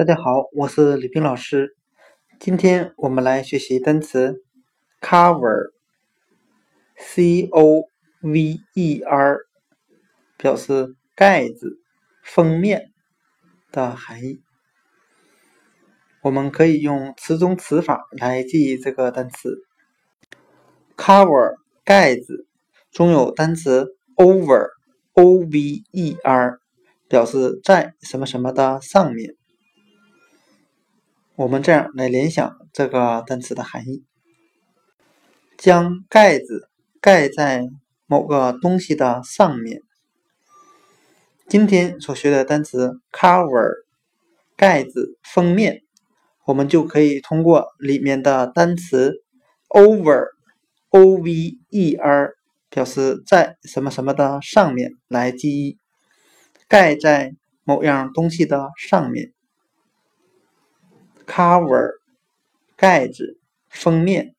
大家好，我是李冰老师。今天我们来学习单词 cover，c o v e r，表示盖子、封面的含义。我们可以用词中词法来记忆这个单词 cover 盖子中有单词 over，o v e r，表示在什么什么的上面。我们这样来联想这个单词的含义：将盖子盖在某个东西的上面。今天所学的单词 cover 盖子、封面，我们就可以通过里面的单词 over o v e r 表示在什么什么的上面来记忆，盖在某样东西的上面。Cover 盖子封面。